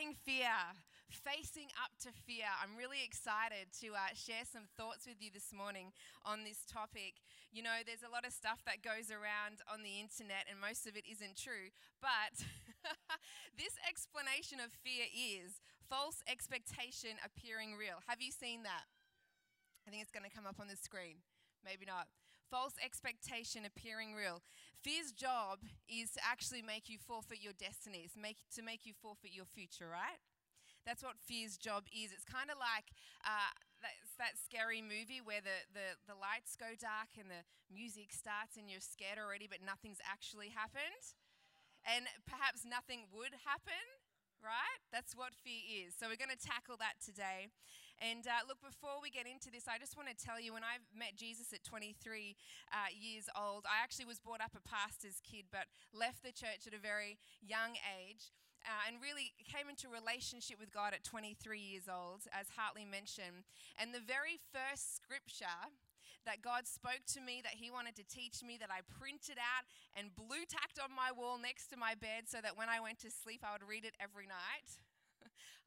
Fighting fear, facing up to fear. I'm really excited to uh, share some thoughts with you this morning on this topic. You know, there's a lot of stuff that goes around on the internet, and most of it isn't true. But this explanation of fear is false expectation appearing real. Have you seen that? I think it's going to come up on the screen. Maybe not. False expectation appearing real. Fear's job is to actually make you forfeit your destinies, make, to make you forfeit your future, right? That's what fear's job is. It's kind of like uh, that's that scary movie where the, the, the lights go dark and the music starts and you're scared already, but nothing's actually happened. And perhaps nothing would happen right? That's what fear is. So we're going to tackle that today. And uh, look, before we get into this, I just want to tell you when I met Jesus at 23 uh, years old, I actually was brought up a pastor's kid, but left the church at a very young age. Uh, and really came into relationship with God at 23 years old, as Hartley mentioned. And the very first scripture that God spoke to me, that He wanted to teach me, that I printed out and blue tacked on my wall next to my bed so that when I went to sleep, I would read it every night.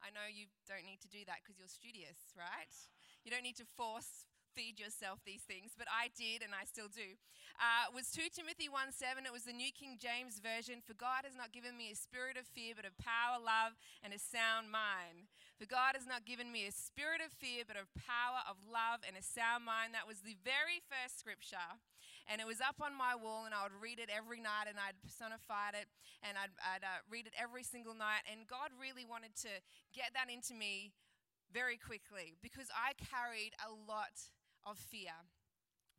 I know you don't need to do that because you're studious, right? You don't need to force feed yourself these things, but I did and I still do. Uh, was 2 Timothy 1 7. It was the New King James Version. For God has not given me a spirit of fear, but of power, love, and a sound mind. For God has not given me a spirit of fear, but of power, of love, and a sound mind. That was the very first scripture. And it was up on my wall, and I would read it every night, and I'd personify it, and I'd, I'd uh, read it every single night. And God really wanted to get that into me very quickly because I carried a lot of fear.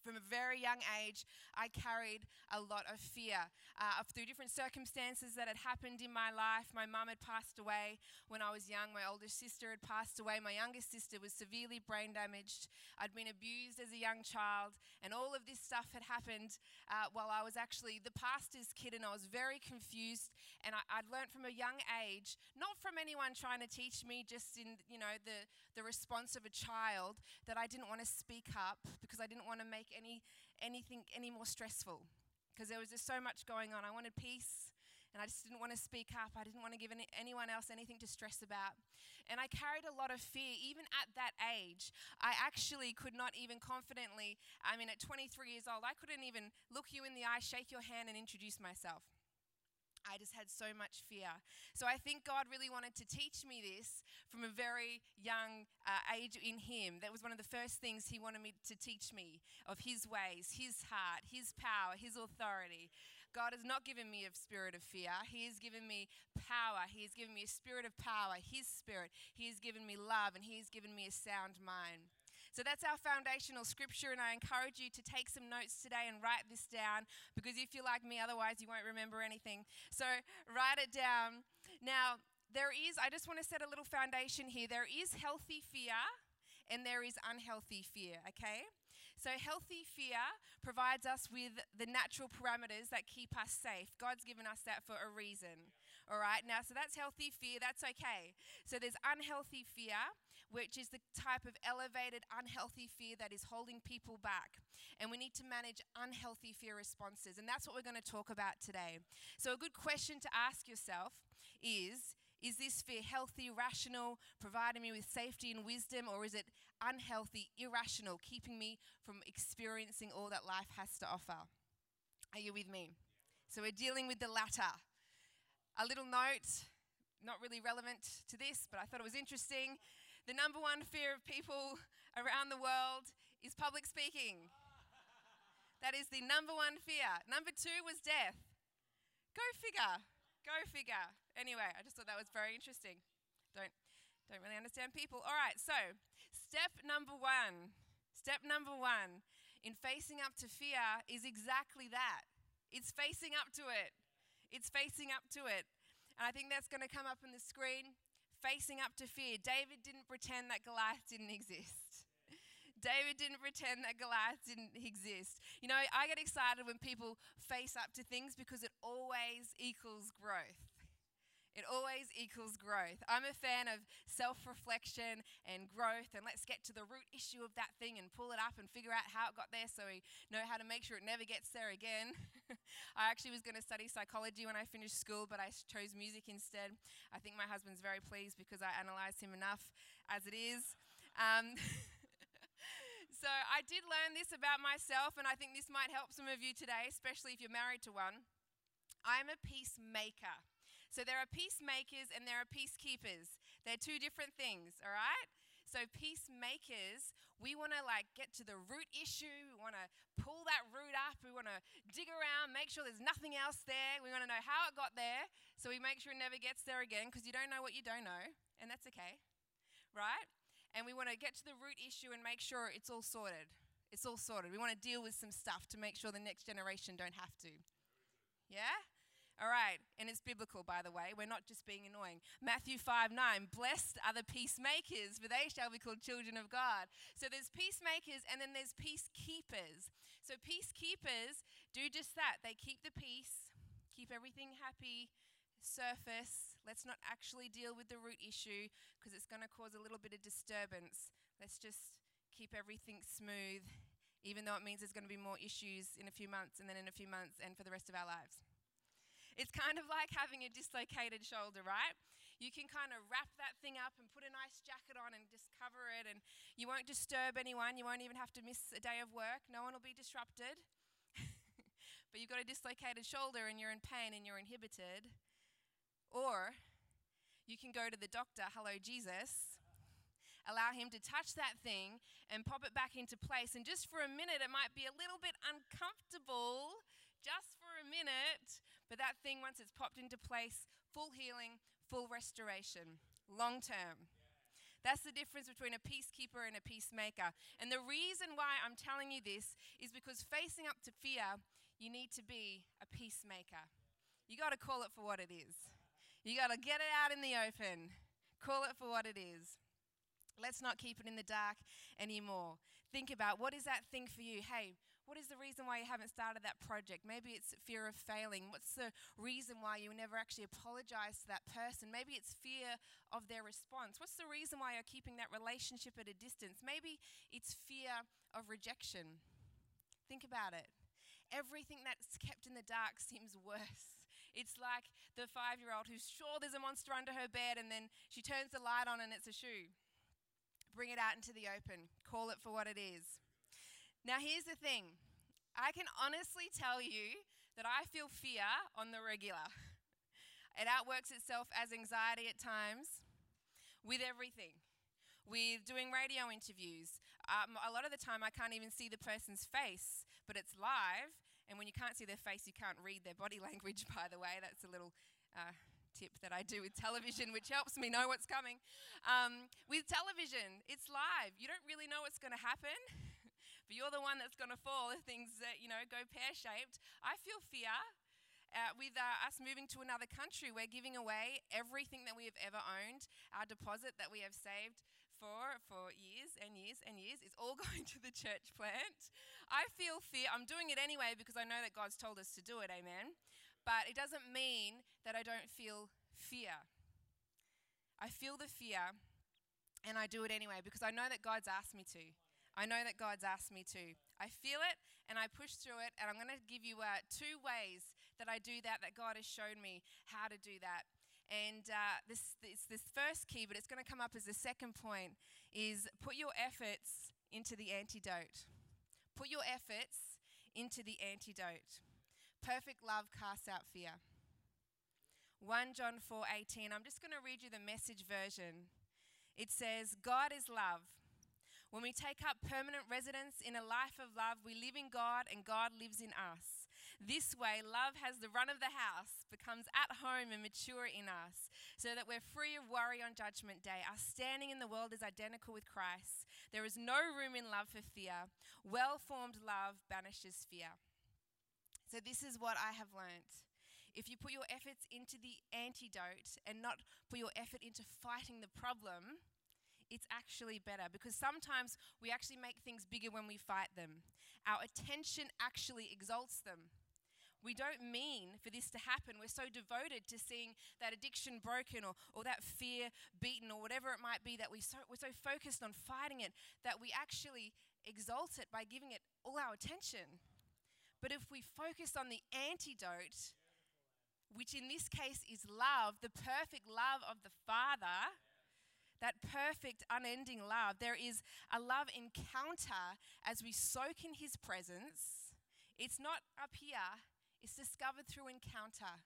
From a very young age, I carried a lot of fear uh, through different circumstances that had happened in my life. My mum had passed away when I was young. My older sister had passed away. My youngest sister was severely brain damaged. I'd been abused as a young child, and all of this stuff had happened uh, while I was actually the pastor's kid, and I was very confused. And I, would learned from a young age, not from anyone trying to teach me, just in you know the the response of a child, that I didn't want to speak up because I didn't want to make any anything any more stressful because there was just so much going on. I wanted peace and I just didn't want to speak up. I didn't want to give any, anyone else anything to stress about. And I carried a lot of fear. Even at that age, I actually could not even confidently, I mean, at 23 years old, I couldn't even look you in the eye, shake your hand, and introduce myself. I just had so much fear. So I think God really wanted to teach me this from a very young uh, age in Him. That was one of the first things He wanted me to teach me of His ways, His heart, His power, His authority. God has not given me a spirit of fear. He has given me power. He has given me a spirit of power, His spirit. He has given me love, and He has given me a sound mind. So that's our foundational scripture, and I encourage you to take some notes today and write this down because if you're like me, otherwise you won't remember anything. So write it down. Now, there is, I just want to set a little foundation here. There is healthy fear and there is unhealthy fear, okay? So, healthy fear provides us with the natural parameters that keep us safe. God's given us that for a reason. All right, now, so that's healthy fear, that's okay. So, there's unhealthy fear, which is the type of elevated, unhealthy fear that is holding people back. And we need to manage unhealthy fear responses. And that's what we're going to talk about today. So, a good question to ask yourself is is this fear healthy, rational, providing me with safety and wisdom, or is it unhealthy, irrational, keeping me from experiencing all that life has to offer? Are you with me? So we're dealing with the latter. A little note, not really relevant to this, but I thought it was interesting. The number one fear of people around the world is public speaking. That is the number one fear. Number two was death. Go figure. Go figure. Anyway, I just thought that was very interesting. Don't don't really understand people. All right, so step number one. Step number one in facing up to fear is exactly that. It's facing up to it. It's facing up to it. And I think that's going to come up on the screen. Facing up to fear. David didn't pretend that Goliath didn't exist. David didn't pretend that Goliath didn't exist. You know, I get excited when people face up to things because it always equals growth. It always equals growth. I'm a fan of self reflection and growth, and let's get to the root issue of that thing and pull it up and figure out how it got there so we know how to make sure it never gets there again. I actually was going to study psychology when I finished school, but I chose music instead. I think my husband's very pleased because I analysed him enough as it is. Um, so I did learn this about myself, and I think this might help some of you today, especially if you're married to one. I'm a peacemaker. So there are peacemakers and there are peacekeepers. They're two different things, all right? So peacemakers, we want to like get to the root issue. We want to pull that root up. We want to dig around, make sure there's nothing else there. We want to know how it got there, so we make sure it never gets there again because you don't know what you don't know, and that's okay, right? And we want to get to the root issue and make sure it's all sorted. It's all sorted. We want to deal with some stuff to make sure the next generation don't have to. Yeah? All right, and it's biblical, by the way. We're not just being annoying. Matthew 5 9, blessed are the peacemakers, for they shall be called children of God. So there's peacemakers and then there's peacekeepers. So peacekeepers do just that. They keep the peace, keep everything happy, surface. Let's not actually deal with the root issue because it's going to cause a little bit of disturbance. Let's just keep everything smooth, even though it means there's going to be more issues in a few months and then in a few months and for the rest of our lives. It's kind of like having a dislocated shoulder, right? You can kind of wrap that thing up and put a nice jacket on and just cover it, and you won't disturb anyone. You won't even have to miss a day of work. No one will be disrupted. but you've got a dislocated shoulder and you're in pain and you're inhibited. Or you can go to the doctor, hello, Jesus, allow him to touch that thing and pop it back into place. And just for a minute, it might be a little bit uncomfortable, just for a minute, but that thing, once it's popped into place, full healing, full restoration, long term. That's the difference between a peacekeeper and a peacemaker. And the reason why I'm telling you this is because facing up to fear, you need to be a peacemaker. You got to call it for what it is. You got to get it out in the open. Call it for what it is. Let's not keep it in the dark anymore. Think about what is that thing for you? Hey, what is the reason why you haven't started that project? Maybe it's fear of failing. What's the reason why you never actually apologize to that person? Maybe it's fear of their response. What's the reason why you're keeping that relationship at a distance? Maybe it's fear of rejection. Think about it. Everything that's kept in the dark seems worse. It's like the five year old who's sure there's a monster under her bed and then she turns the light on and it's a shoe. Bring it out into the open, call it for what it is. Now, here's the thing I can honestly tell you that I feel fear on the regular. It outworks itself as anxiety at times with everything. With doing radio interviews, um, a lot of the time I can't even see the person's face, but it's live. And when you can't see their face, you can't read their body language, by the way. That's a little uh, tip that I do with television, which helps me know what's coming. Um, with television, it's live. You don't really know what's going to happen but you're the one that's going to fall if things, uh, you know, go pear shaped. I feel fear. Uh, with uh, us moving to another country, we're giving away everything that we have ever owned, our deposit that we have saved for for years and years and years is all going to the church plant. I feel fear. I'm doing it anyway because I know that God's told us to do it. Amen. But it doesn't mean that I don't feel fear. I feel the fear and I do it anyway because I know that God's asked me to. I know that God's asked me to. I feel it and I push through it, and I'm going to give you uh, two ways that I do that, that God has shown me how to do that. And uh, this, this, this first key, but it's going to come up as the second point, is put your efforts into the antidote. Put your efforts into the antidote. Perfect love casts out fear. 1 John 4:18. I'm just going to read you the message version. It says, "God is love. When we take up permanent residence in a life of love, we live in God and God lives in us. This way, love has the run of the house, becomes at home and mature in us, so that we're free of worry on Judgment Day. Our standing in the world is identical with Christ. There is no room in love for fear. Well formed love banishes fear. So, this is what I have learnt. If you put your efforts into the antidote and not put your effort into fighting the problem, it's actually better because sometimes we actually make things bigger when we fight them. Our attention actually exalts them. We don't mean for this to happen. We're so devoted to seeing that addiction broken or, or that fear beaten or whatever it might be that we so, we're so focused on fighting it that we actually exalt it by giving it all our attention. But if we focus on the antidote, which in this case is love, the perfect love of the Father, that perfect, unending love, there is a love encounter as we soak in His presence. It's not up here, it's discovered through encounter.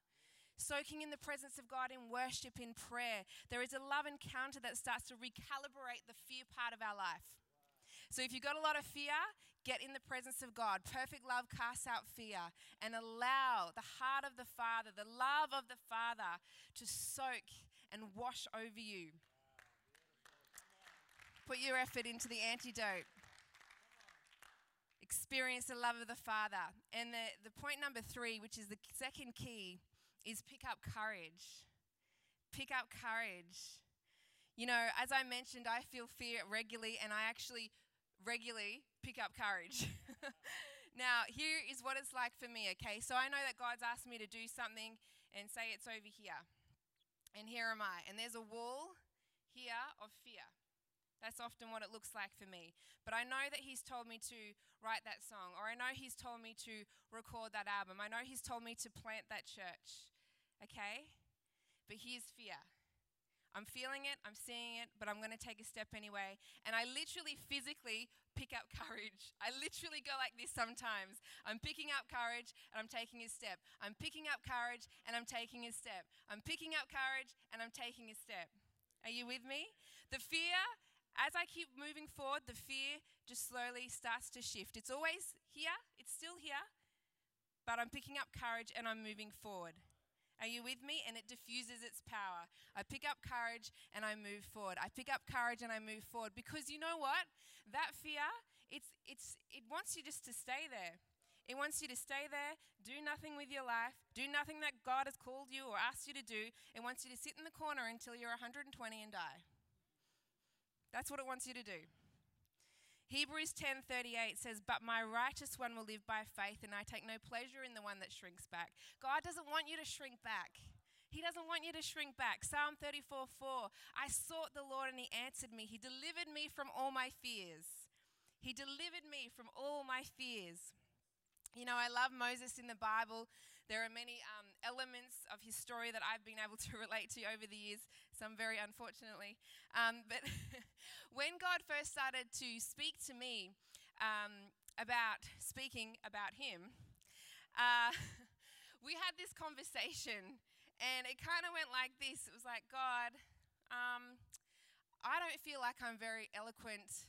Soaking in the presence of God in worship, in prayer. There is a love encounter that starts to recalibrate the fear part of our life. So if you've got a lot of fear, get in the presence of God. Perfect love casts out fear and allow the heart of the Father, the love of the Father, to soak and wash over you. Put your effort into the antidote. Experience the love of the Father. And the, the point number three, which is the second key, is pick up courage. Pick up courage. You know, as I mentioned, I feel fear regularly, and I actually regularly pick up courage. now, here is what it's like for me, okay? So I know that God's asked me to do something and say it's over here. And here am I. And there's a wall here of fear. That's often what it looks like for me. But I know that He's told me to write that song, or I know He's told me to record that album. I know He's told me to plant that church. Okay? But here's fear. I'm feeling it, I'm seeing it, but I'm going to take a step anyway. And I literally physically pick up courage. I literally go like this sometimes. I'm picking up courage and I'm taking a step. I'm picking up courage and I'm taking a step. I'm picking up courage and I'm taking a step. Are you with me? The fear, as I keep moving forward, the fear just slowly starts to shift. It's always here, it's still here, but I'm picking up courage and I'm moving forward. Are you with me? And it diffuses its power. I pick up courage and I move forward. I pick up courage and I move forward because you know what? That fear, it's, it's, it wants you just to stay there. It wants you to stay there, do nothing with your life, do nothing that God has called you or asked you to do. It wants you to sit in the corner until you're 120 and die. That's what it wants you to do. Hebrews 10:38 says, "But my righteous one will live by faith, and I take no pleasure in the one that shrinks back." God doesn't want you to shrink back. He doesn't want you to shrink back. Psalm 34:4, "I sought the Lord and he answered me. He delivered me from all my fears." He delivered me from all my fears. You know, I love Moses in the Bible. There are many um, elements of his story that I've been able to relate to over the years, some very unfortunately. Um, but when God first started to speak to me um, about speaking about Him, uh, we had this conversation, and it kind of went like this. It was like, God, um, I don't feel like I'm very eloquent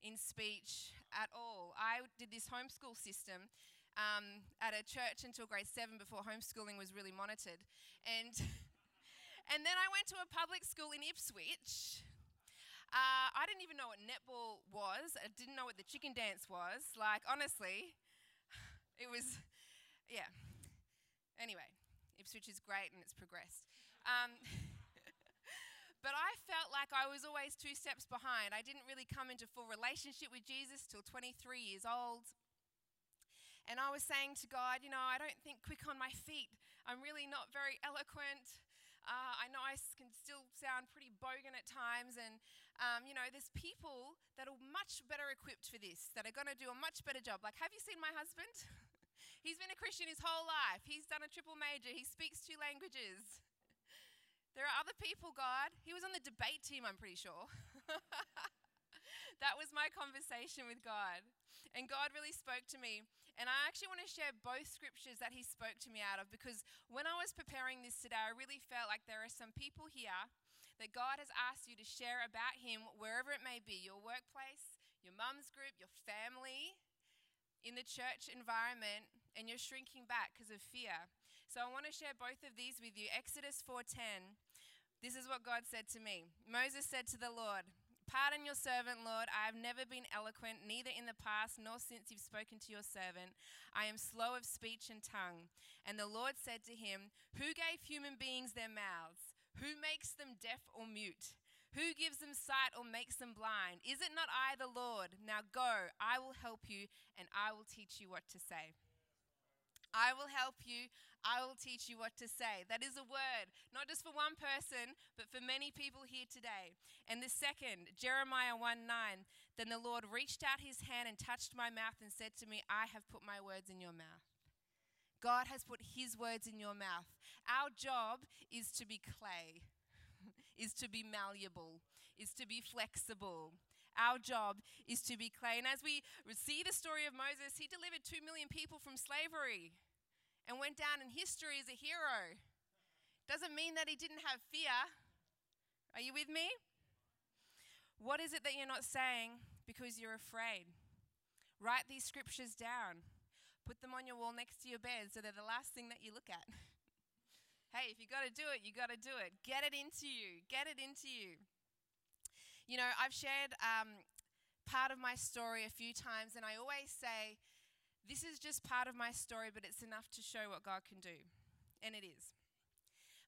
in speech at all. I did this homeschool system um, at a church until grade seven before homeschooling was really monitored, and and then I went to a public school in Ipswich uh, I didn't even know what netball was. I didn't know what the chicken dance was. Like, honestly, it was, yeah. Anyway, Ipswich is great and it's progressed. Um, but I felt like I was always two steps behind. I didn't really come into full relationship with Jesus till 23 years old. And I was saying to God, you know, I don't think quick on my feet. I'm really not very eloquent. Uh, I know I can still sound pretty bogan at times, and um, you know, there's people that are much better equipped for this, that are going to do a much better job. Like, have you seen my husband? He's been a Christian his whole life. He's done a triple major. He speaks two languages. There are other people, God. He was on the debate team, I'm pretty sure. that was my conversation with God. And God really spoke to me. And I actually want to share both scriptures that He spoke to me out of because when I was preparing this today, I really felt like there are some people here that God has asked you to share about Him wherever it may be your workplace, your mum's group, your family, in the church environment, and you're shrinking back because of fear. So I want to share both of these with you. Exodus 4:10. This is what God said to me. Moses said to the Lord, Pardon your servant, Lord. I have never been eloquent, neither in the past nor since you've spoken to your servant. I am slow of speech and tongue. And the Lord said to him, Who gave human beings their mouths? Who makes them deaf or mute? Who gives them sight or makes them blind? Is it not I, the Lord? Now go, I will help you, and I will teach you what to say. I will help you. I will teach you what to say. That is a word, not just for one person, but for many people here today. And the second, Jeremiah 1 9, then the Lord reached out his hand and touched my mouth and said to me, I have put my words in your mouth. God has put his words in your mouth. Our job is to be clay, is to be malleable, is to be flexible. Our job is to be clay. And as we see the story of Moses, he delivered two million people from slavery and went down in history as a hero. Doesn't mean that he didn't have fear. Are you with me? What is it that you're not saying because you're afraid? Write these scriptures down. Put them on your wall next to your bed so they're the last thing that you look at. hey, if you got to do it, you got to do it. Get it into you. Get it into you. You know, I've shared um, part of my story a few times, and I always say, this is just part of my story, but it's enough to show what God can do. And it is.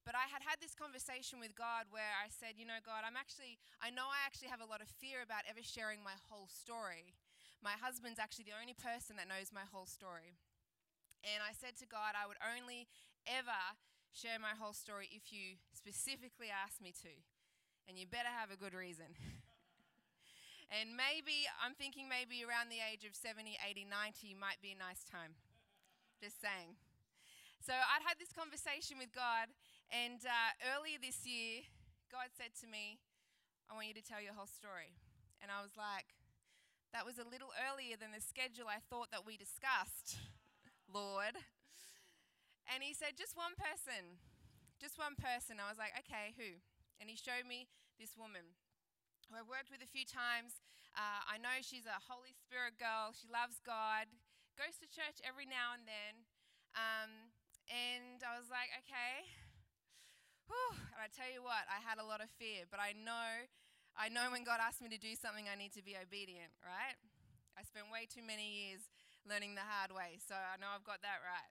But I had had this conversation with God where I said, you know, God, I'm actually, I know I actually have a lot of fear about ever sharing my whole story. My husband's actually the only person that knows my whole story. And I said to God, I would only ever share my whole story if you specifically asked me to. And you better have a good reason. And maybe, I'm thinking maybe around the age of 70, 80, 90 might be a nice time. Just saying. So I'd had this conversation with God, and uh, earlier this year, God said to me, I want you to tell your whole story. And I was like, that was a little earlier than the schedule I thought that we discussed, Lord. And he said, just one person. Just one person. I was like, okay, who? And he showed me this woman who I've worked with a few times. Uh, I know she's a Holy Spirit girl. She loves God, goes to church every now and then. Um, and I was like, okay. Whew. And I tell you what, I had a lot of fear, but I know, I know when God asks me to do something, I need to be obedient, right? I spent way too many years learning the hard way, so I know I've got that right.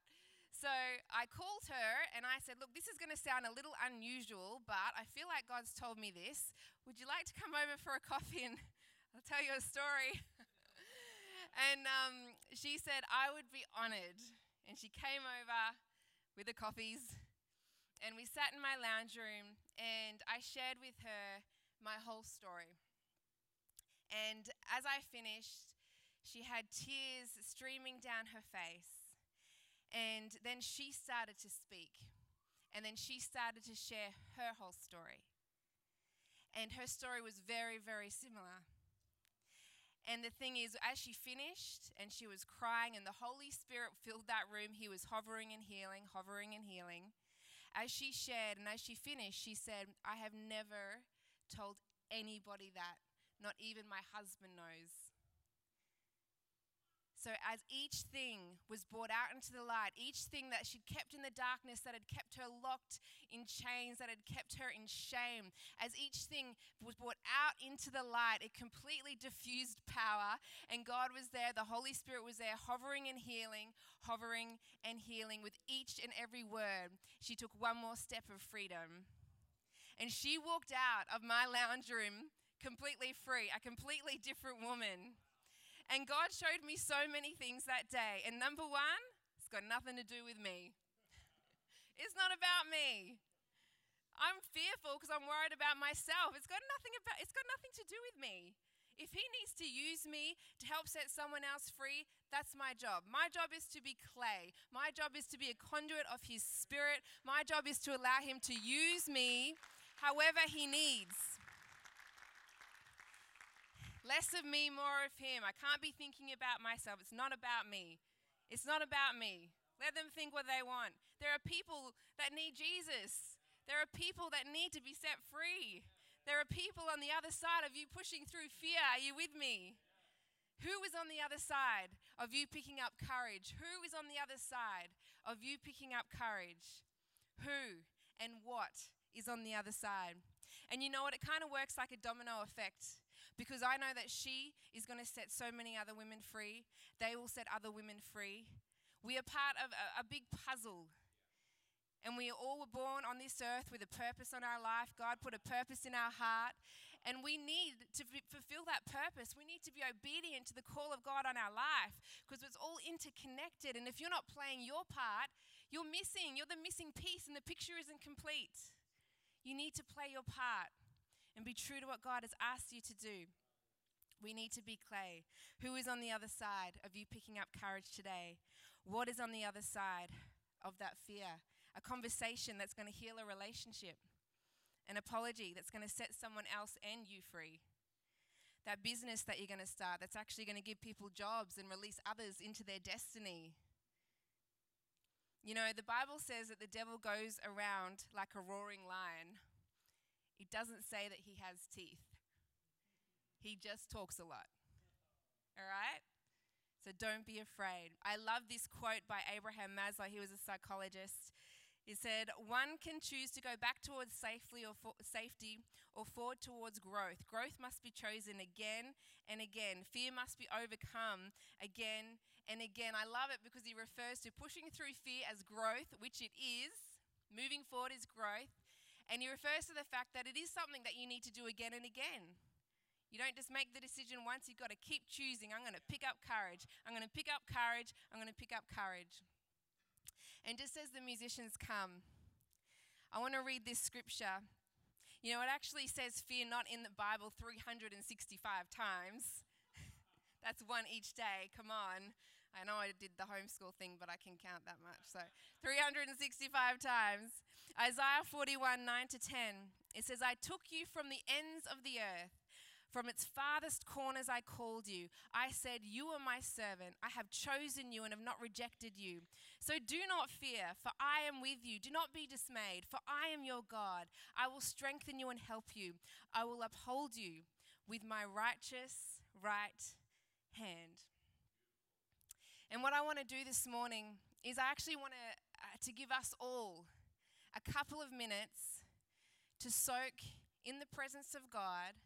So I called her and I said, Look, this is going to sound a little unusual, but I feel like God's told me this. Would you like to come over for a coffee and I'll tell you a story? and um, she said, I would be honored. And she came over with the coffees and we sat in my lounge room and I shared with her my whole story. And as I finished, she had tears streaming down her face. And then she started to speak. And then she started to share her whole story. And her story was very, very similar. And the thing is, as she finished and she was crying, and the Holy Spirit filled that room, He was hovering and healing, hovering and healing. As she shared and as she finished, she said, I have never told anybody that. Not even my husband knows. So, as each thing was brought out into the light, each thing that she'd kept in the darkness, that had kept her locked in chains, that had kept her in shame, as each thing was brought out into the light, it completely diffused power. And God was there, the Holy Spirit was there, hovering and healing, hovering and healing with each and every word. She took one more step of freedom. And she walked out of my lounge room completely free, a completely different woman. And God showed me so many things that day. And number one, it's got nothing to do with me. It's not about me. I'm fearful because I'm worried about myself. It's got nothing about it's got nothing to do with me. If he needs to use me to help set someone else free, that's my job. My job is to be clay. My job is to be a conduit of his spirit. My job is to allow him to use me however he needs. Less of me, more of him. I can't be thinking about myself. It's not about me. It's not about me. Let them think what they want. There are people that need Jesus. There are people that need to be set free. There are people on the other side of you pushing through fear. Are you with me? Who is on the other side of you picking up courage? Who is on the other side of you picking up courage? Who and what is on the other side? And you know what? It kind of works like a domino effect because I know that she is going to set so many other women free. They will set other women free. We are part of a, a big puzzle. And we all were born on this earth with a purpose on our life. God put a purpose in our heart. And we need to f- fulfill that purpose. We need to be obedient to the call of God on our life because it's all interconnected. And if you're not playing your part, you're missing. You're the missing piece, and the picture isn't complete. You need to play your part and be true to what God has asked you to do. We need to be clay. Who is on the other side of you picking up courage today? What is on the other side of that fear? A conversation that's going to heal a relationship, an apology that's going to set someone else and you free. That business that you're going to start that's actually going to give people jobs and release others into their destiny. You know, the Bible says that the devil goes around like a roaring lion. It doesn't say that he has teeth, he just talks a lot. All right? So don't be afraid. I love this quote by Abraham Maslow. He was a psychologist. He said, One can choose to go back towards safely or for- safety or forward towards growth. Growth must be chosen again and again. Fear must be overcome again and again. I love it because he refers to pushing through fear as growth, which it is. Moving forward is growth. And he refers to the fact that it is something that you need to do again and again. You don't just make the decision once, you've got to keep choosing. I'm going to pick up courage. I'm going to pick up courage. I'm going to pick up courage. And just as the musicians come, I want to read this scripture. You know, it actually says fear not in the Bible 365 times. That's one each day. Come on. I know I did the homeschool thing, but I can count that much. So 365 times. Isaiah 41 9 to 10. It says, I took you from the ends of the earth. From its farthest corners I called you. I said, You are my servant. I have chosen you and have not rejected you. So do not fear, for I am with you. Do not be dismayed, for I am your God. I will strengthen you and help you. I will uphold you with my righteous right hand. And what I want to do this morning is I actually want to, uh, to give us all a couple of minutes to soak in the presence of God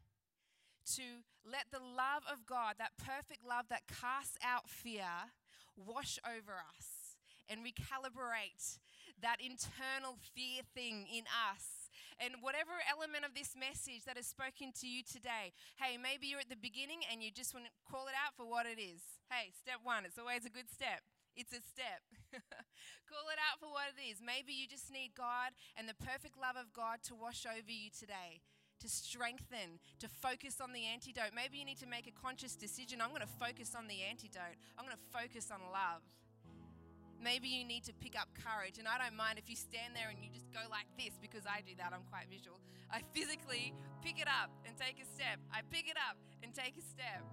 to let the love of God, that perfect love that casts out fear, wash over us and recalibrate that internal fear thing in us. And whatever element of this message that has spoken to you today, hey, maybe you're at the beginning and you just want to call it out for what it is. Hey, step one, it's always a good step. It's a step. Call it out for what it is. Maybe you just need God and the perfect love of God to wash over you today to strengthen, to focus on the antidote. Maybe you need to make a conscious decision I'm going to focus on the antidote, I'm going to focus on love. Maybe you need to pick up courage. And I don't mind if you stand there and you just go like this because I do that. I'm quite visual. I physically pick it up and take a step. I pick it up and take a step.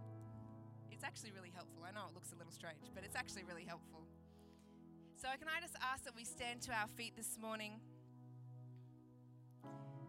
It's actually really helpful. I know it looks a little strange, but it's actually really helpful. So, can I just ask that we stand to our feet this morning?